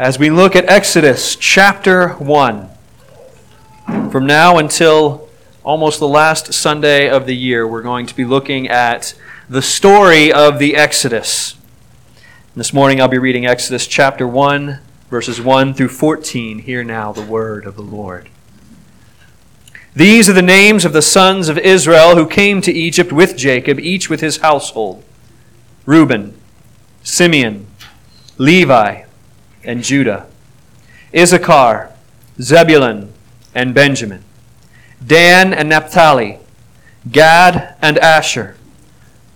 as we look at Exodus chapter 1. From now until almost the last Sunday of the year, we're going to be looking at the story of the Exodus. This morning I'll be reading Exodus chapter 1, verses 1 through 14. Hear now the word of the Lord. These are the names of the sons of Israel who came to Egypt with Jacob, each with his household Reuben, Simeon, Levi, and Judah, Issachar, Zebulun, and Benjamin, Dan and Naphtali, Gad and Asher.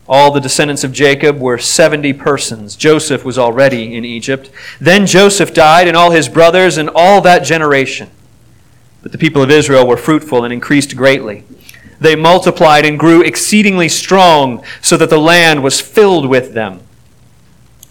All the descendants of Jacob were 70 persons. Joseph was already in Egypt. Then Joseph died, and all his brothers, and all that generation. But the people of Israel were fruitful and increased greatly. They multiplied and grew exceedingly strong, so that the land was filled with them.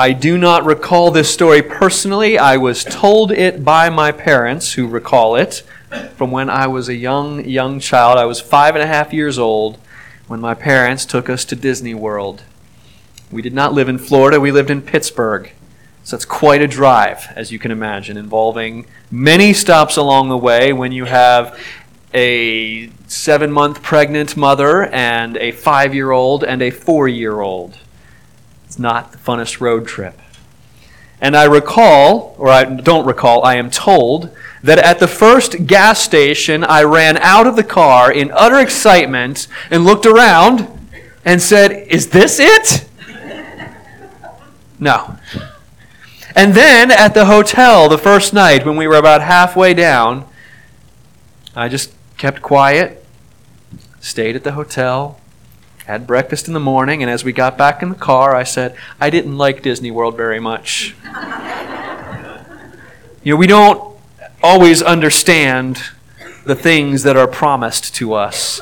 I do not recall this story personally. I was told it by my parents, who recall it from when I was a young, young child. I was five and a half years old when my parents took us to Disney World. We did not live in Florida, we lived in Pittsburgh. So it's quite a drive, as you can imagine, involving many stops along the way when you have a seven month pregnant mother and a five year old and a four year old. Not the funnest road trip. And I recall, or I don't recall, I am told, that at the first gas station, I ran out of the car in utter excitement and looked around and said, Is this it? No. And then at the hotel the first night, when we were about halfway down, I just kept quiet, stayed at the hotel, had breakfast in the morning, and as we got back in the car, I said, I didn't like Disney World very much. you know, we don't always understand the things that are promised to us.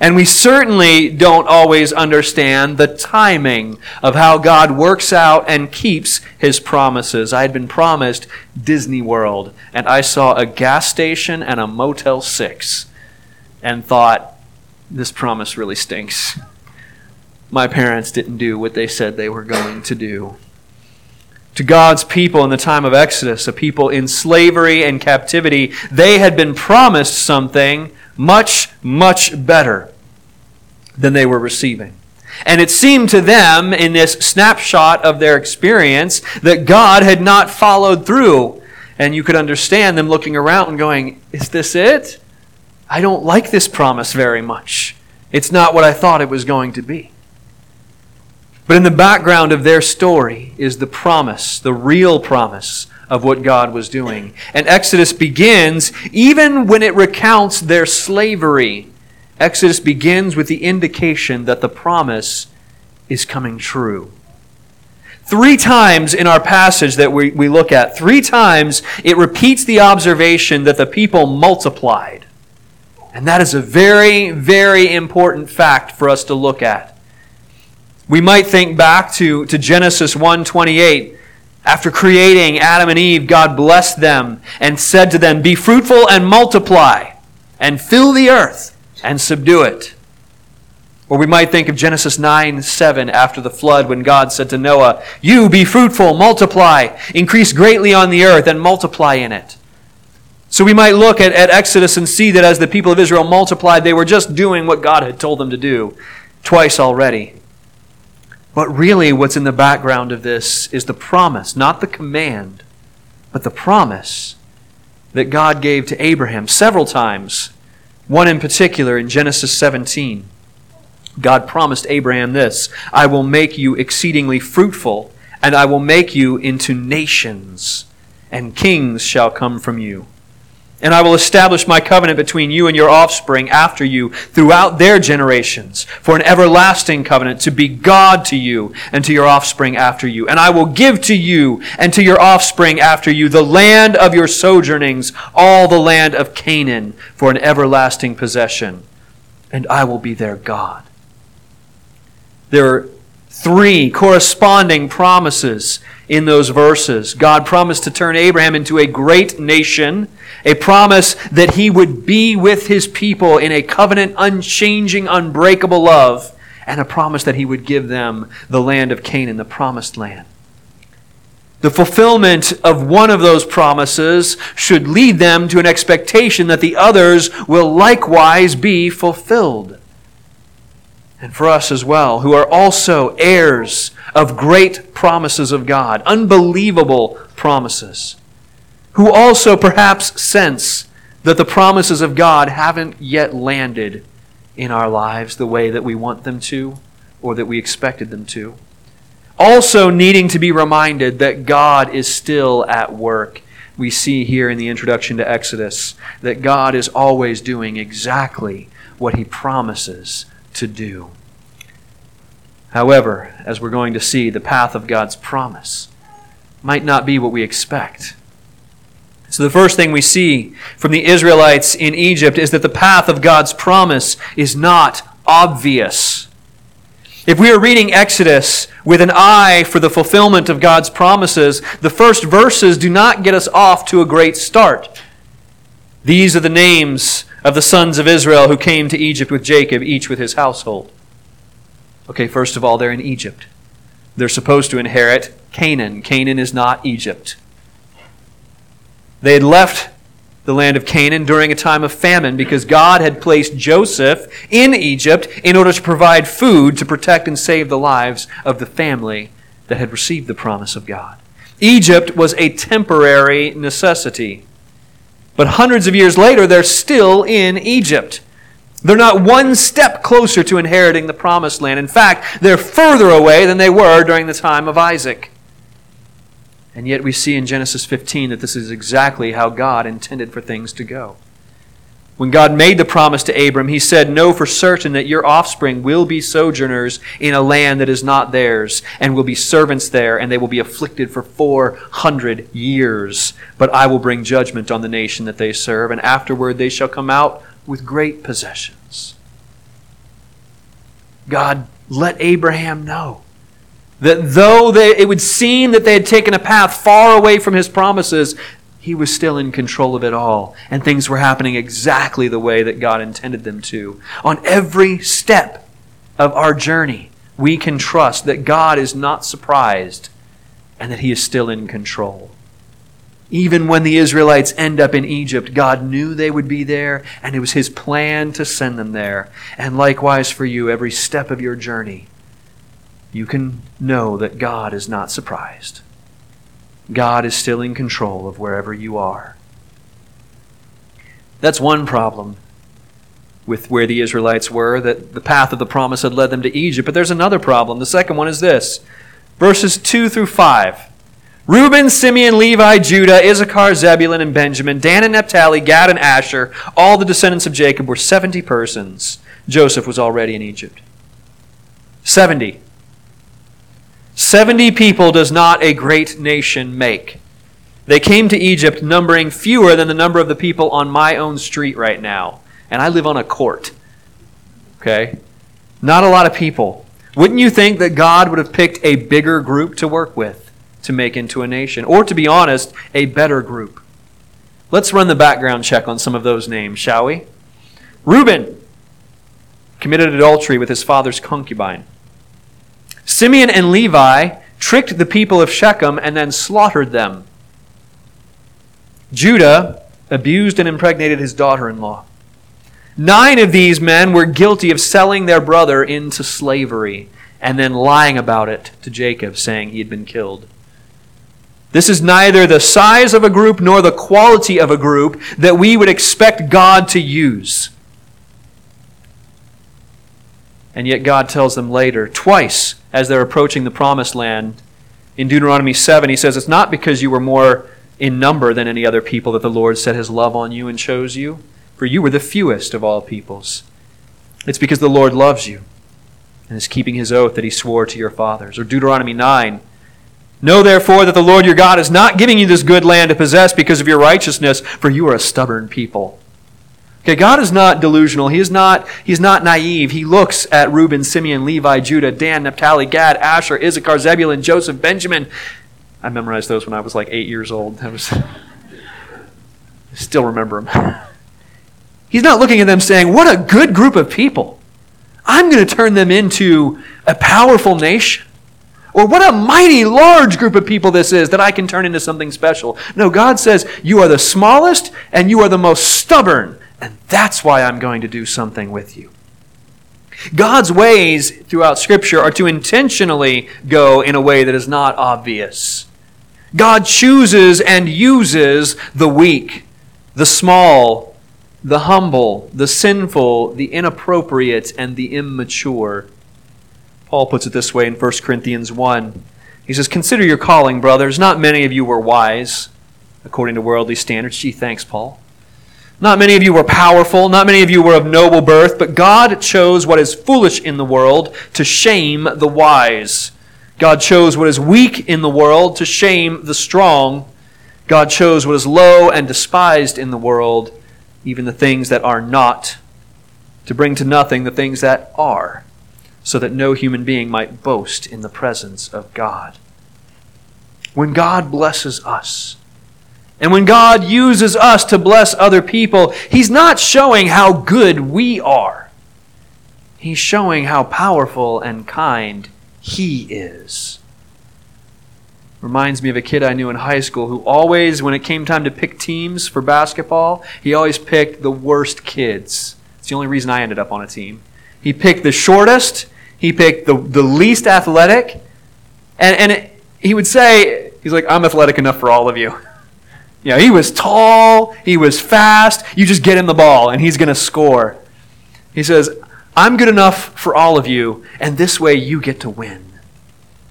And we certainly don't always understand the timing of how God works out and keeps his promises. I had been promised Disney World, and I saw a gas station and a Motel 6 and thought, this promise really stinks. My parents didn't do what they said they were going to do. To God's people in the time of Exodus, a people in slavery and captivity, they had been promised something much, much better than they were receiving. And it seemed to them in this snapshot of their experience that God had not followed through. And you could understand them looking around and going, Is this it? I don't like this promise very much. It's not what I thought it was going to be. But in the background of their story is the promise, the real promise of what God was doing. And Exodus begins, even when it recounts their slavery Exodus begins with the indication that the promise is coming true. Three times in our passage that we, we look at, three times it repeats the observation that the people multiplied. And that is a very, very important fact for us to look at. We might think back to, to Genesis 1:28. After creating Adam and Eve, God blessed them and said to them, Be fruitful and multiply, and fill the earth and subdue it. Or we might think of Genesis 9 7 after the flood when God said to Noah, You be fruitful, multiply, increase greatly on the earth, and multiply in it. So we might look at, at Exodus and see that as the people of Israel multiplied, they were just doing what God had told them to do twice already. But really, what's in the background of this is the promise, not the command, but the promise that God gave to Abraham several times. One in particular in Genesis 17. God promised Abraham this I will make you exceedingly fruitful, and I will make you into nations, and kings shall come from you. And I will establish my covenant between you and your offspring after you throughout their generations for an everlasting covenant to be God to you and to your offspring after you. And I will give to you and to your offspring after you the land of your sojournings, all the land of Canaan for an everlasting possession. And I will be their God. There are three corresponding promises in those verses. God promised to turn Abraham into a great nation, a promise that he would be with his people in a covenant, unchanging, unbreakable love, and a promise that he would give them the land of Canaan, the promised land. The fulfillment of one of those promises should lead them to an expectation that the others will likewise be fulfilled and for us as well, who are also heirs of great promises of God, unbelievable promises, who also perhaps sense that the promises of God haven't yet landed in our lives the way that we want them to or that we expected them to. Also, needing to be reminded that God is still at work. We see here in the introduction to Exodus that God is always doing exactly what he promises to do. However, as we're going to see, the path of God's promise might not be what we expect. So, the first thing we see from the Israelites in Egypt is that the path of God's promise is not obvious. If we are reading Exodus with an eye for the fulfillment of God's promises, the first verses do not get us off to a great start. These are the names of the sons of Israel who came to Egypt with Jacob, each with his household. Okay, first of all, they're in Egypt. They're supposed to inherit Canaan. Canaan is not Egypt. They had left the land of Canaan during a time of famine because God had placed Joseph in Egypt in order to provide food to protect and save the lives of the family that had received the promise of God. Egypt was a temporary necessity. But hundreds of years later, they're still in Egypt. They're not one step closer to inheriting the promised land. In fact, they're further away than they were during the time of Isaac. And yet we see in Genesis 15 that this is exactly how God intended for things to go. When God made the promise to Abram, he said, Know for certain that your offspring will be sojourners in a land that is not theirs, and will be servants there, and they will be afflicted for 400 years. But I will bring judgment on the nation that they serve, and afterward they shall come out with great possessions. God let Abraham know that though they, it would seem that they had taken a path far away from his promises, he was still in control of it all, and things were happening exactly the way that God intended them to. On every step of our journey, we can trust that God is not surprised and that he is still in control. Even when the Israelites end up in Egypt, God knew they would be there, and it was His plan to send them there. And likewise for you, every step of your journey, you can know that God is not surprised. God is still in control of wherever you are. That's one problem with where the Israelites were, that the path of the promise had led them to Egypt. But there's another problem. The second one is this verses 2 through 5. Reuben, Simeon, Levi, Judah, Issachar, Zebulun, and Benjamin, Dan and Naphtali, Gad and Asher, all the descendants of Jacob were 70 persons. Joseph was already in Egypt. 70. 70 people does not a great nation make. They came to Egypt numbering fewer than the number of the people on my own street right now. And I live on a court. Okay? Not a lot of people. Wouldn't you think that God would have picked a bigger group to work with? to make into a nation, or to be honest, a better group. Let's run the background check on some of those names, shall we? Reuben committed adultery with his father's concubine. Simeon and Levi tricked the people of Shechem and then slaughtered them. Judah abused and impregnated his daughter in law. Nine of these men were guilty of selling their brother into slavery and then lying about it to Jacob, saying he had been killed. This is neither the size of a group nor the quality of a group that we would expect God to use. And yet God tells them later, twice as they're approaching the promised land, in Deuteronomy 7, he says, It's not because you were more in number than any other people that the Lord set his love on you and chose you, for you were the fewest of all peoples. It's because the Lord loves you and is keeping his oath that he swore to your fathers. Or Deuteronomy 9, Know therefore that the Lord your God is not giving you this good land to possess because of your righteousness, for you are a stubborn people. Okay, God is not delusional. He is not, he's not naive. He looks at Reuben, Simeon, Levi, Judah, Dan, Naphtali, Gad, Asher, Issachar, Zebulun, Joseph, Benjamin. I memorized those when I was like eight years old. I was I still remember them. He's not looking at them saying, What a good group of people. I'm going to turn them into a powerful nation. Or what a mighty large group of people this is that I can turn into something special. No, God says, You are the smallest and you are the most stubborn and that's why I'm going to do something with you. God's ways throughout Scripture are to intentionally go in a way that is not obvious. God chooses and uses the weak, the small, the humble, the sinful, the inappropriate, and the immature. Paul puts it this way in 1 Corinthians 1. He says, Consider your calling, brothers. Not many of you were wise, according to worldly standards. Gee, thanks, Paul. Not many of you were powerful, not many of you were of noble birth, but God chose what is foolish in the world to shame the wise. God chose what is weak in the world to shame the strong. God chose what is low and despised in the world, even the things that are not, to bring to nothing the things that are, so that no human being might boast in the presence of God. When God blesses us, and when God uses us to bless other people, He's not showing how good we are. He's showing how powerful and kind He is. Reminds me of a kid I knew in high school who always, when it came time to pick teams for basketball, he always picked the worst kids. It's the only reason I ended up on a team. He picked the shortest, he picked the, the least athletic, and, and it, he would say, he's like, I'm athletic enough for all of you. You know, he was tall, he was fast. You just get him the ball, and he's going to score. He says, I'm good enough for all of you, and this way you get to win.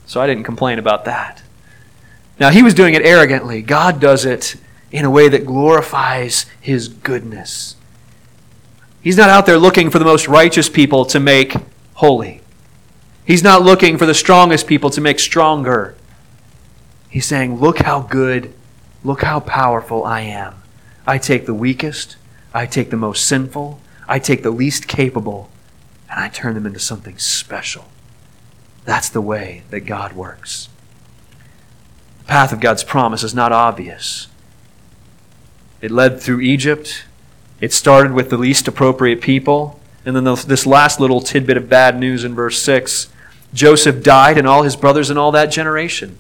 So I didn't complain about that. Now, he was doing it arrogantly. God does it in a way that glorifies his goodness. He's not out there looking for the most righteous people to make holy. He's not looking for the strongest people to make stronger. He's saying, Look how good Look how powerful I am. I take the weakest, I take the most sinful, I take the least capable, and I turn them into something special. That's the way that God works. The path of God's promise is not obvious. It led through Egypt. It started with the least appropriate people. And then this last little tidbit of bad news in verse 6 Joseph died, and all his brothers in all that generation.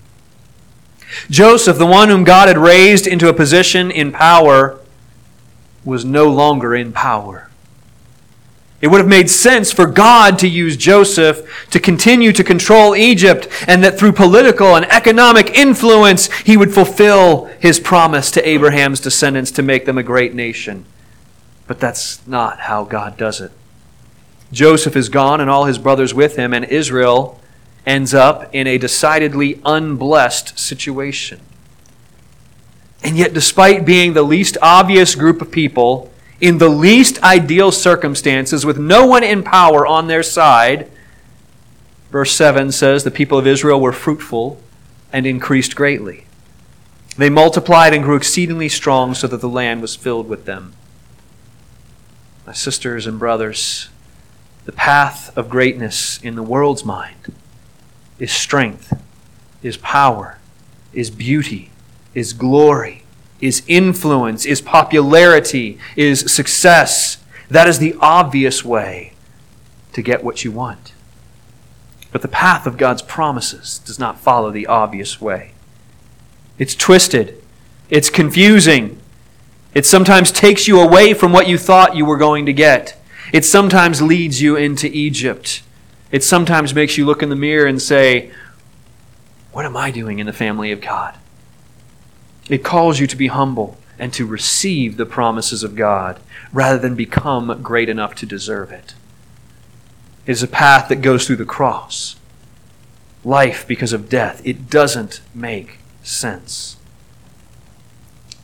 Joseph, the one whom God had raised into a position in power, was no longer in power. It would have made sense for God to use Joseph to continue to control Egypt, and that through political and economic influence, he would fulfill his promise to Abraham's descendants to make them a great nation. But that's not how God does it. Joseph is gone, and all his brothers with him, and Israel ends up in a decidedly unblessed situation. And yet, despite being the least obvious group of people, in the least ideal circumstances, with no one in power on their side, verse 7 says the people of Israel were fruitful and increased greatly. They multiplied and grew exceedingly strong so that the land was filled with them. My sisters and brothers, the path of greatness in the world's mind is strength, is power, is beauty, is glory, is influence, is popularity, is success. That is the obvious way to get what you want. But the path of God's promises does not follow the obvious way. It's twisted, it's confusing. It sometimes takes you away from what you thought you were going to get. It sometimes leads you into Egypt. It sometimes makes you look in the mirror and say, What am I doing in the family of God? It calls you to be humble and to receive the promises of God rather than become great enough to deserve it. It is a path that goes through the cross. Life because of death. It doesn't make sense.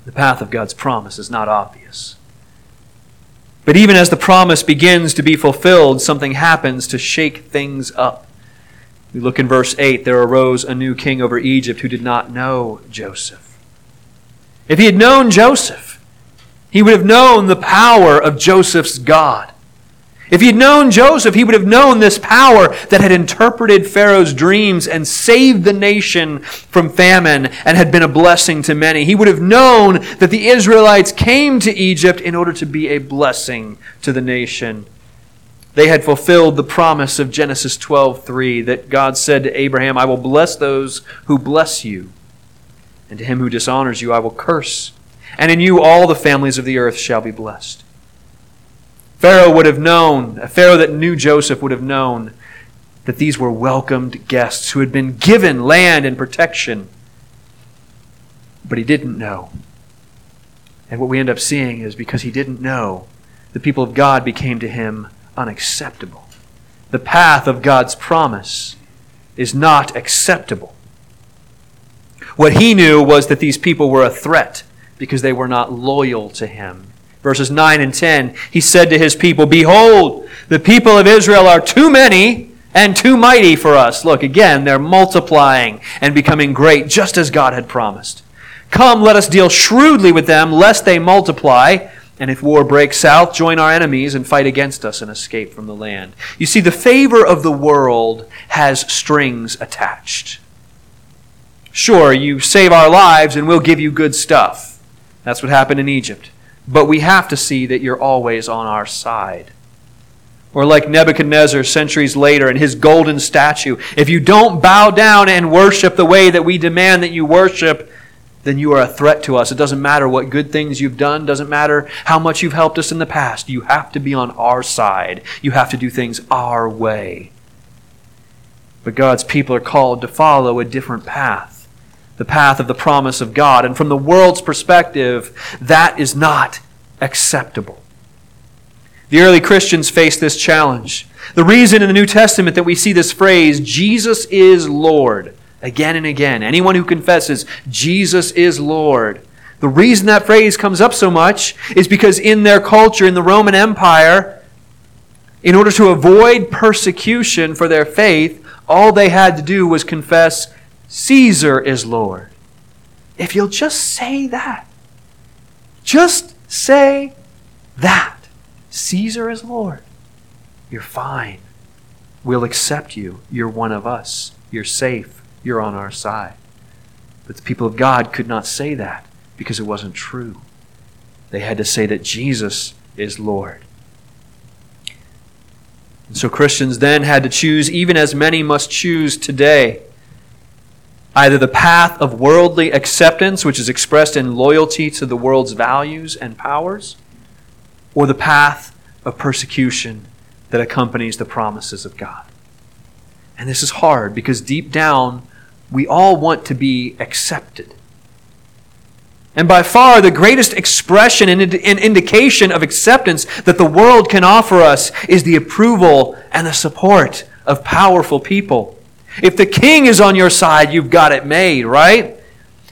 The path of God's promise is not obvious. But even as the promise begins to be fulfilled, something happens to shake things up. We look in verse 8 there arose a new king over Egypt who did not know Joseph. If he had known Joseph, he would have known the power of Joseph's God. If he'd known Joseph, he would have known this power that had interpreted Pharaoh's dreams and saved the nation from famine and had been a blessing to many. He would have known that the Israelites came to Egypt in order to be a blessing to the nation. They had fulfilled the promise of Genesis 12:3 that God said to Abraham, "I will bless those who bless you, and to him who dishonors you I will curse, and in you all the families of the earth shall be blessed." Pharaoh would have known, a Pharaoh that knew Joseph would have known that these were welcomed guests who had been given land and protection. But he didn't know. And what we end up seeing is because he didn't know, the people of God became to him unacceptable. The path of God's promise is not acceptable. What he knew was that these people were a threat because they were not loyal to him verses 9 and 10, he said to his people, Behold, the people of Israel are too many and too mighty for us. Look, again, they're multiplying and becoming great, just as God had promised. Come, let us deal shrewdly with them, lest they multiply. And if war breaks out, join our enemies and fight against us and escape from the land. You see, the favor of the world has strings attached. Sure, you save our lives and we'll give you good stuff. That's what happened in Egypt but we have to see that you're always on our side. Or like Nebuchadnezzar centuries later and his golden statue, if you don't bow down and worship the way that we demand that you worship, then you are a threat to us. It doesn't matter what good things you've done, doesn't matter how much you've helped us in the past. You have to be on our side. You have to do things our way. But God's people are called to follow a different path the path of the promise of God. And from the world's perspective, that is not acceptable. The early Christians faced this challenge. The reason in the New Testament that we see this phrase, Jesus is Lord, again and again, anyone who confesses Jesus is Lord, the reason that phrase comes up so much is because in their culture, in the Roman Empire, in order to avoid persecution for their faith, all they had to do was confess Caesar is Lord. If you'll just say that, just say that. Caesar is Lord. You're fine. We'll accept you. You're one of us. You're safe. You're on our side. But the people of God could not say that because it wasn't true. They had to say that Jesus is Lord. And so Christians then had to choose, even as many must choose today either the path of worldly acceptance, which is expressed in loyalty to the world's values and powers, or the path of persecution that accompanies the promises of God. And this is hard because deep down, we all want to be accepted. And by far, the greatest expression and indication of acceptance that the world can offer us is the approval and the support of powerful people. If the king is on your side, you've got it made, right?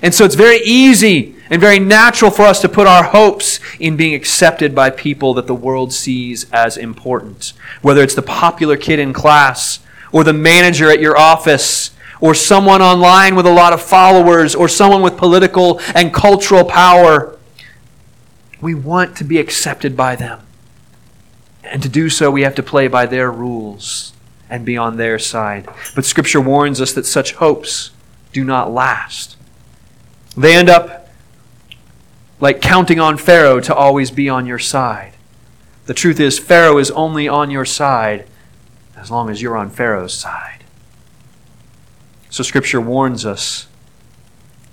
And so it's very easy and very natural for us to put our hopes in being accepted by people that the world sees as important. Whether it's the popular kid in class, or the manager at your office, or someone online with a lot of followers, or someone with political and cultural power. We want to be accepted by them. And to do so, we have to play by their rules and be on their side. But Scripture warns us that such hopes do not last. They end up like counting on Pharaoh to always be on your side. The truth is, Pharaoh is only on your side as long as you're on Pharaoh's side. So Scripture warns us.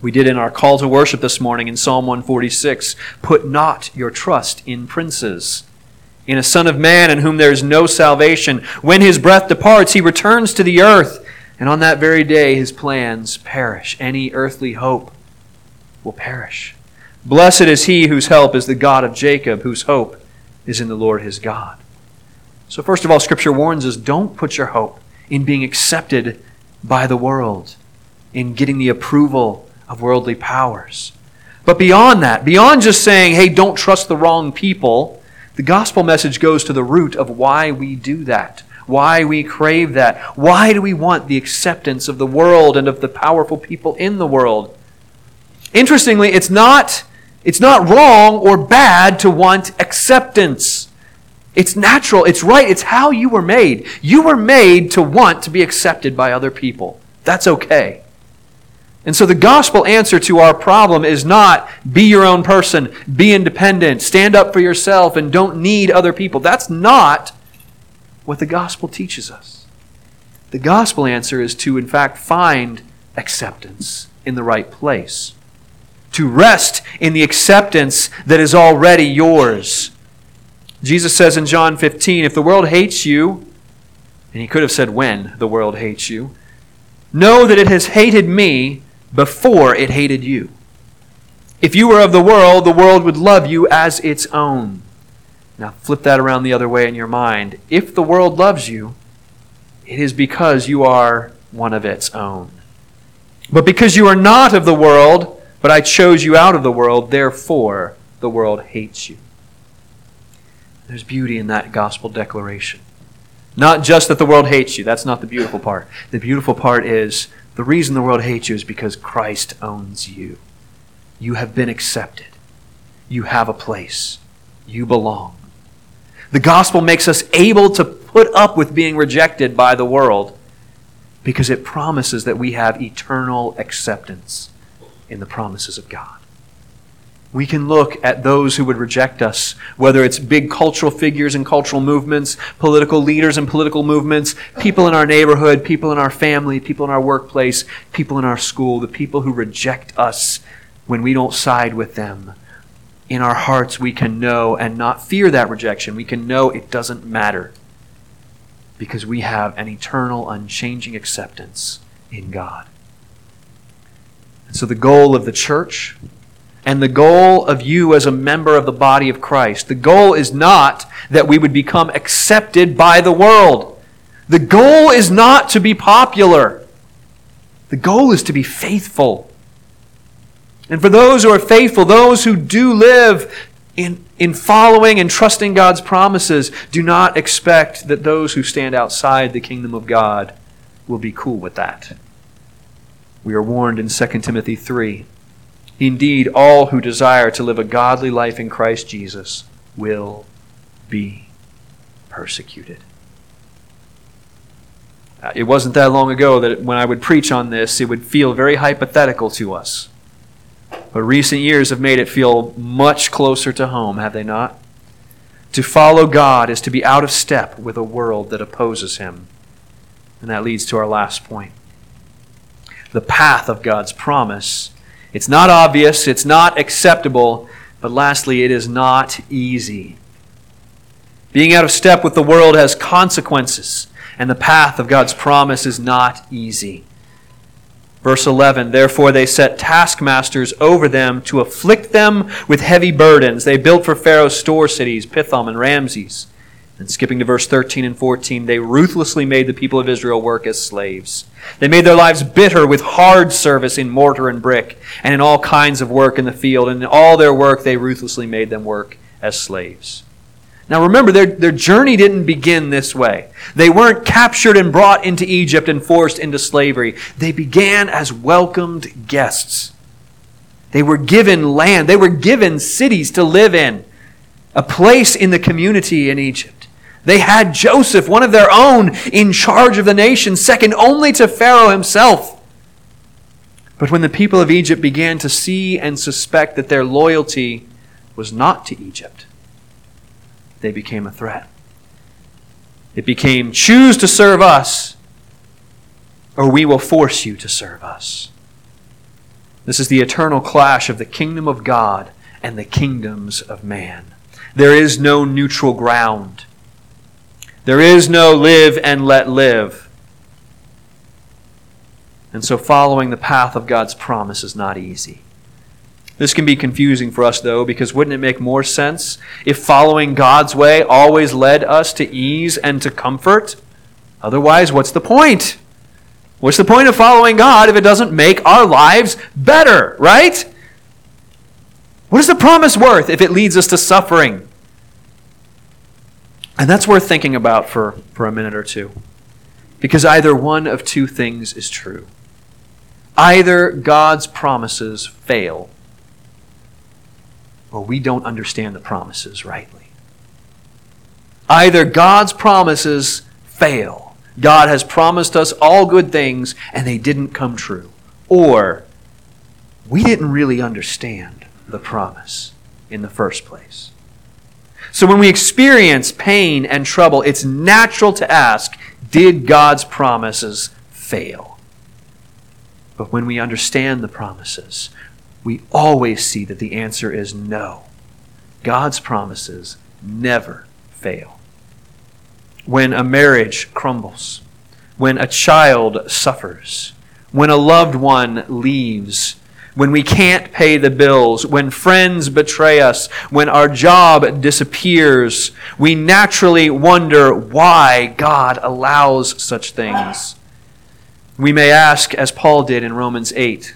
We did in our call to worship this morning in Psalm 146 put not your trust in princes in a Son of Man in whom there is no salvation. When his breath departs, he returns to the earth, and on that very day his plans perish. Any earthly hope will perish. Blessed is he whose help is the God of Jacob, whose hope is in the Lord his God. So, first of all, Scripture warns us don't put your hope in being accepted by the world, in getting the approval of worldly powers. But beyond that, beyond just saying, hey, don't trust the wrong people, the gospel message goes to the root of why we do that, why we crave that. Why do we want the acceptance of the world and of the powerful people in the world? Interestingly, it's not, it's not wrong or bad to want acceptance. It's natural, it's right, it's how you were made. You were made to want to be accepted by other people. That's okay. And so the gospel answer to our problem is not be your own person, be independent, stand up for yourself, and don't need other people. That's not what the gospel teaches us. The gospel answer is to, in fact, find acceptance in the right place, to rest in the acceptance that is already yours. Jesus says in John 15, if the world hates you, and he could have said when the world hates you, know that it has hated me before it hated you. If you were of the world, the world would love you as its own. Now flip that around the other way in your mind. If the world loves you, it is because you are one of its own. But because you are not of the world, but I chose you out of the world, therefore the world hates you. There's beauty in that gospel declaration. Not just that the world hates you, that's not the beautiful part. The beautiful part is the reason the world hates you is because Christ owns you. You have been accepted, you have a place, you belong. The gospel makes us able to put up with being rejected by the world because it promises that we have eternal acceptance in the promises of God. We can look at those who would reject us, whether it's big cultural figures and cultural movements, political leaders and political movements, people in our neighborhood, people in our family, people in our workplace, people in our school, the people who reject us when we don't side with them in our hearts we can know and not fear that rejection. We can know it doesn't matter because we have an eternal, unchanging acceptance in God. And so, the goal of the church and the goal of you as a member of the body of Christ, the goal is not that we would become accepted by the world. The goal is not to be popular. The goal is to be faithful and for those who are faithful, those who do live in, in following and trusting God's promises, do not expect that those who stand outside the kingdom of God will be cool with that. We are warned in 2 Timothy 3 Indeed, all who desire to live a godly life in Christ Jesus will be persecuted. Uh, it wasn't that long ago that when I would preach on this, it would feel very hypothetical to us. But recent years have made it feel much closer to home, have they not? To follow God is to be out of step with a world that opposes Him. And that leads to our last point. The path of God's promise. It's not obvious, it's not acceptable, but lastly, it is not easy. Being out of step with the world has consequences, and the path of God's promise is not easy. Verse 11 Therefore they set taskmasters over them to afflict them with heavy burdens. They built for Pharaoh store cities, Pithom and Ramses. And skipping to verse 13 and 14, they ruthlessly made the people of Israel work as slaves. They made their lives bitter with hard service in mortar and brick, and in all kinds of work in the field. And in all their work, they ruthlessly made them work as slaves. Now remember, their, their journey didn't begin this way. They weren't captured and brought into Egypt and forced into slavery. They began as welcomed guests. They were given land, they were given cities to live in, a place in the community in Egypt. They had Joseph, one of their own, in charge of the nation, second only to Pharaoh himself. But when the people of Egypt began to see and suspect that their loyalty was not to Egypt, they became a threat. It became choose to serve us, or we will force you to serve us. This is the eternal clash of the kingdom of God and the kingdoms of man. There is no neutral ground. There is no live and let live. And so following the path of God's promise is not easy. This can be confusing for us, though, because wouldn't it make more sense if following God's way always led us to ease and to comfort? Otherwise, what's the point? What's the point of following God if it doesn't make our lives better, right? What is the promise worth if it leads us to suffering? And that's worth thinking about for, for a minute or two. Because either one of two things is true. Either God's promises fail, or we don't understand the promises rightly. Either God's promises fail. God has promised us all good things, and they didn't come true. Or we didn't really understand the promise in the first place. So when we experience pain and trouble, it's natural to ask, did God's promises fail? But when we understand the promises, we always see that the answer is no. God's promises never fail. When a marriage crumbles, when a child suffers, when a loved one leaves, when we can't pay the bills, when friends betray us, when our job disappears, we naturally wonder why God allows such things. We may ask, as Paul did in Romans 8,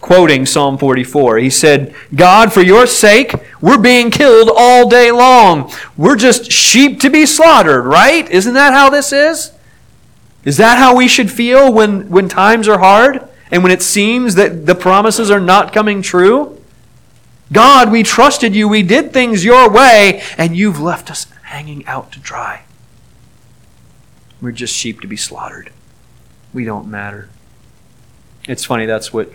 quoting Psalm 44. He said, God, for your sake, we're being killed all day long. We're just sheep to be slaughtered, right? Isn't that how this is? Is that how we should feel when, when times are hard and when it seems that the promises are not coming true? God, we trusted you, we did things your way, and you've left us hanging out to dry. We're just sheep to be slaughtered. We don't matter. It's funny, that's what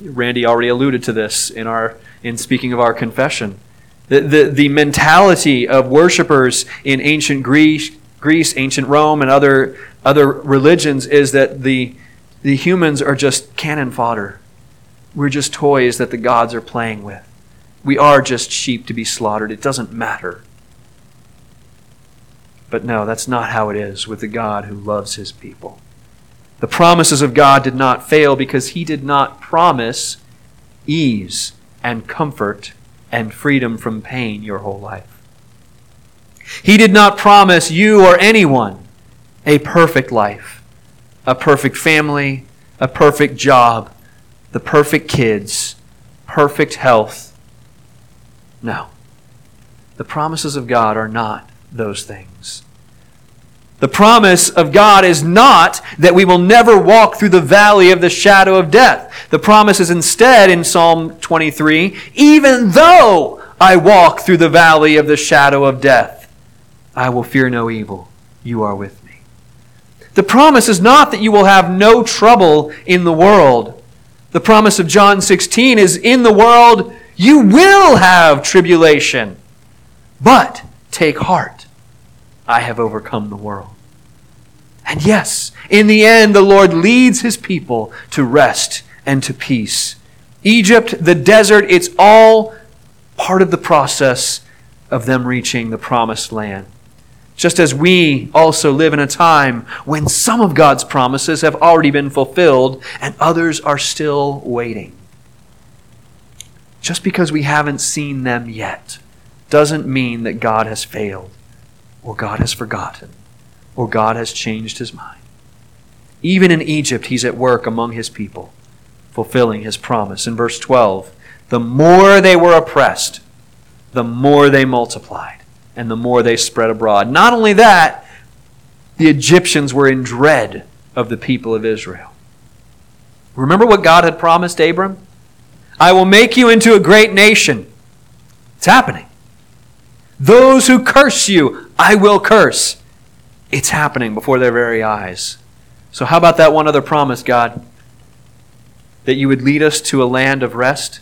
Randy already alluded to this in our in speaking of our confession. The, the, the mentality of worshipers in ancient Greece, Greece, ancient Rome, and other, other religions is that the, the humans are just cannon fodder. We're just toys that the gods are playing with. We are just sheep to be slaughtered. It doesn't matter. But no, that's not how it is with the God who loves his people. The promises of God did not fail because he did not promise ease and comfort and freedom from pain your whole life. He did not promise you or anyone a perfect life, a perfect family, a perfect job, the perfect kids, perfect health. No. The promises of God are not those things. The promise of God is not that we will never walk through the valley of the shadow of death. The promise is instead in Psalm 23 even though I walk through the valley of the shadow of death, I will fear no evil. You are with me. The promise is not that you will have no trouble in the world. The promise of John 16 is in the world you will have tribulation. But take heart. I have overcome the world. And yes, in the end, the Lord leads his people to rest and to peace. Egypt, the desert, it's all part of the process of them reaching the promised land. Just as we also live in a time when some of God's promises have already been fulfilled and others are still waiting. Just because we haven't seen them yet doesn't mean that God has failed or God has forgotten, or God has changed his mind. Even in Egypt, he's at work among his people, fulfilling his promise. In verse 12, the more they were oppressed, the more they multiplied, and the more they spread abroad. Not only that, the Egyptians were in dread of the people of Israel. Remember what God had promised Abram? I will make you into a great nation. It's happening. Those who curse you, I will curse. It's happening before their very eyes. So, how about that one other promise, God? That you would lead us to a land of rest?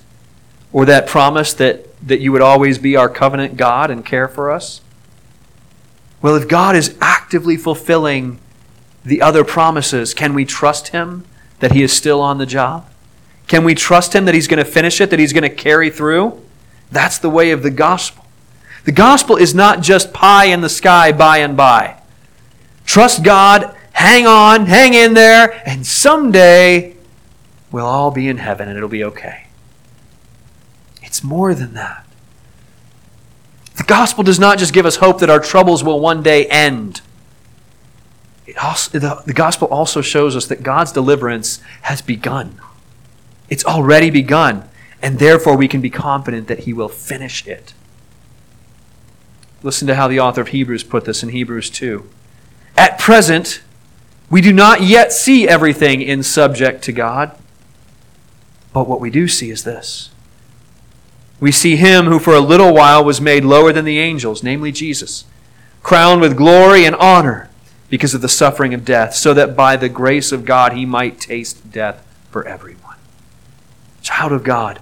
Or that promise that, that you would always be our covenant God and care for us? Well, if God is actively fulfilling the other promises, can we trust Him that He is still on the job? Can we trust Him that He's going to finish it, that He's going to carry through? That's the way of the gospel. The gospel is not just pie in the sky by and by. Trust God, hang on, hang in there, and someday we'll all be in heaven and it'll be okay. It's more than that. The gospel does not just give us hope that our troubles will one day end. Also, the, the gospel also shows us that God's deliverance has begun. It's already begun, and therefore we can be confident that He will finish it. Listen to how the author of Hebrews put this in Hebrews 2. At present, we do not yet see everything in subject to God, but what we do see is this. We see him who for a little while was made lower than the angels, namely Jesus, crowned with glory and honor because of the suffering of death, so that by the grace of God he might taste death for everyone. Child of God,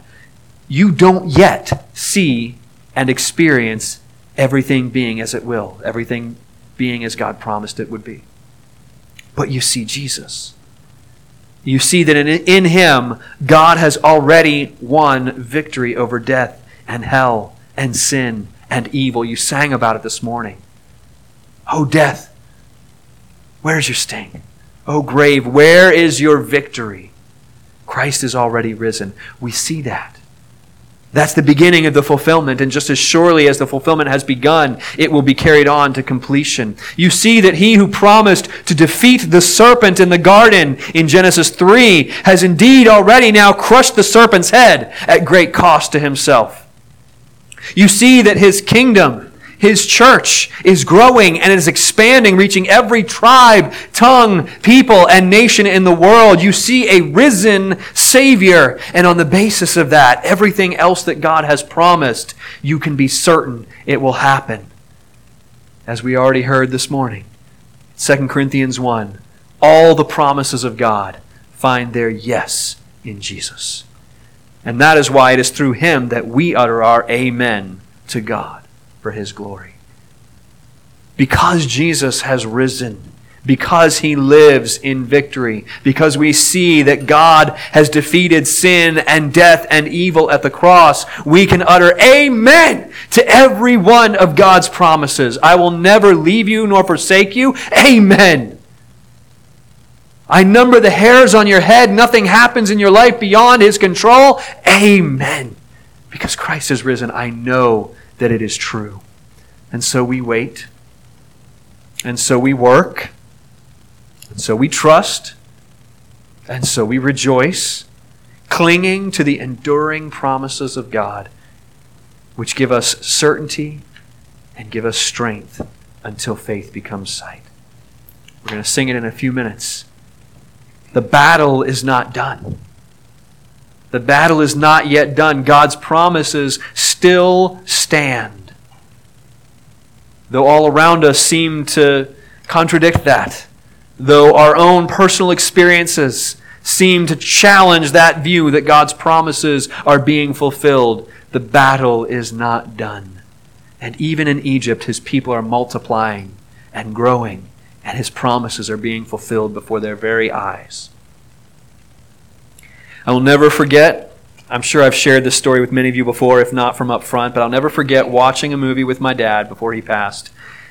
you don't yet see and experience everything being as it will, everything being as God promised it would be. But you see Jesus. You see that in, in him, God has already won victory over death and hell and sin and evil. You sang about it this morning. Oh, death, Where's your sting? Oh, grave, where is your victory? Christ is already risen. We see that. That's the beginning of the fulfillment, and just as surely as the fulfillment has begun, it will be carried on to completion. You see that he who promised to defeat the serpent in the garden in Genesis 3 has indeed already now crushed the serpent's head at great cost to himself. You see that his kingdom his church is growing and is expanding, reaching every tribe, tongue, people, and nation in the world. You see a risen Savior. And on the basis of that, everything else that God has promised, you can be certain it will happen. As we already heard this morning, 2 Corinthians 1 all the promises of God find their yes in Jesus. And that is why it is through him that we utter our amen to God for his glory. Because Jesus has risen, because he lives in victory, because we see that God has defeated sin and death and evil at the cross, we can utter amen to every one of God's promises. I will never leave you nor forsake you. Amen. I number the hairs on your head. Nothing happens in your life beyond his control. Amen. Because Christ has risen, I know that it is true. And so we wait. And so we work. And so we trust. And so we rejoice, clinging to the enduring promises of God, which give us certainty and give us strength until faith becomes sight. We're going to sing it in a few minutes. The battle is not done. The battle is not yet done. God's promises still stand. Though all around us seem to contradict that, though our own personal experiences seem to challenge that view that God's promises are being fulfilled, the battle is not done. And even in Egypt, his people are multiplying and growing, and his promises are being fulfilled before their very eyes. I will never forget. I'm sure I've shared this story with many of you before, if not from up front, but I'll never forget watching a movie with my dad before he passed.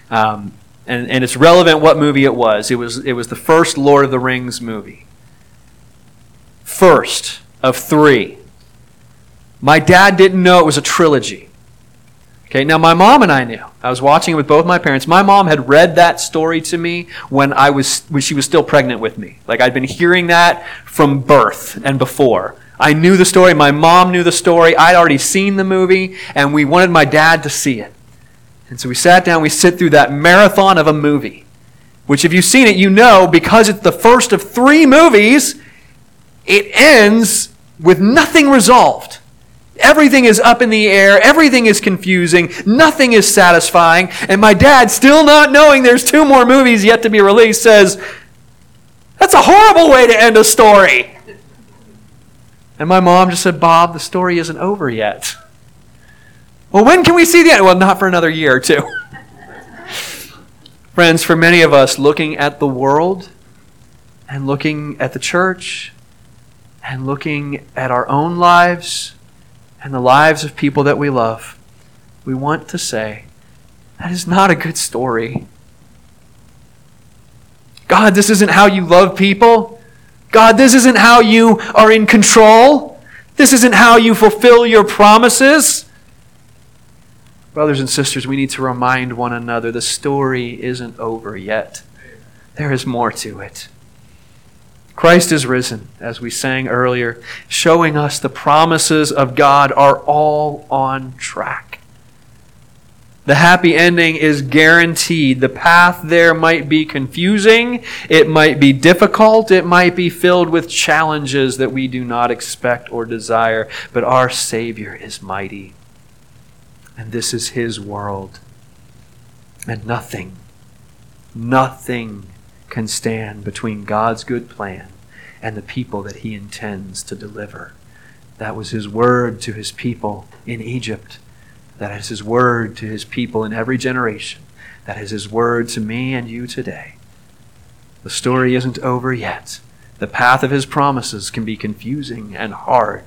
Um, and, and it's relevant what movie it was. It was it was the first Lord of the Rings movie. First of three. My dad didn't know it was a trilogy. Okay, now my mom and I knew. I was watching it with both my parents. My mom had read that story to me when I was when she was still pregnant with me. Like I'd been hearing that from birth and before. I knew the story. My mom knew the story. I'd already seen the movie, and we wanted my dad to see it. And so we sat down, we sit through that marathon of a movie, which, if you've seen it, you know because it's the first of three movies, it ends with nothing resolved. Everything is up in the air. Everything is confusing. Nothing is satisfying. And my dad, still not knowing there's two more movies yet to be released, says, That's a horrible way to end a story. And my mom just said, Bob, the story isn't over yet. Well, when can we see the end? Well, not for another year or two. Friends, for many of us, looking at the world and looking at the church and looking at our own lives, and the lives of people that we love, we want to say, that is not a good story. God, this isn't how you love people. God, this isn't how you are in control. This isn't how you fulfill your promises. Brothers and sisters, we need to remind one another the story isn't over yet. There is more to it. Christ is risen, as we sang earlier, showing us the promises of God are all on track. The happy ending is guaranteed. The path there might be confusing, it might be difficult, it might be filled with challenges that we do not expect or desire, but our Savior is mighty. And this is His world. And nothing, nothing can stand between God's good plan and the people that he intends to deliver. That was his word to his people in Egypt. That is his word to his people in every generation. That is his word to me and you today. The story isn't over yet. The path of his promises can be confusing and hard.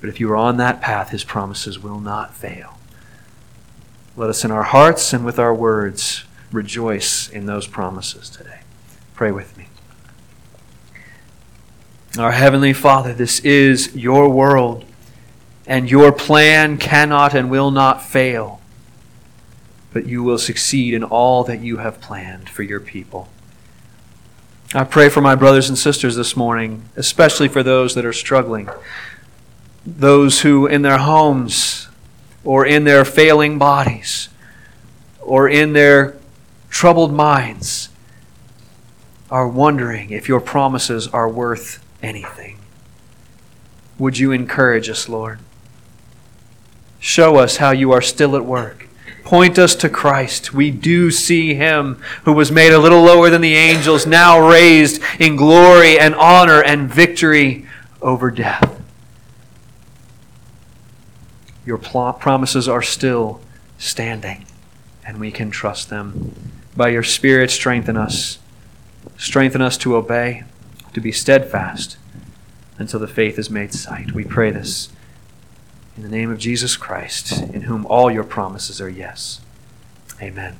But if you are on that path, his promises will not fail. Let us in our hearts and with our words rejoice in those promises today. Pray with me. Our Heavenly Father, this is your world, and your plan cannot and will not fail, but you will succeed in all that you have planned for your people. I pray for my brothers and sisters this morning, especially for those that are struggling, those who in their homes or in their failing bodies or in their troubled minds are wondering if your promises are worth anything. Would you encourage us, Lord? Show us how you are still at work. Point us to Christ. We do see him who was made a little lower than the angels, now raised in glory and honor and victory over death. Your promises are still standing, and we can trust them. By your Spirit, strengthen us. Strengthen us to obey, to be steadfast until the faith is made sight. We pray this in the name of Jesus Christ, in whom all your promises are yes. Amen.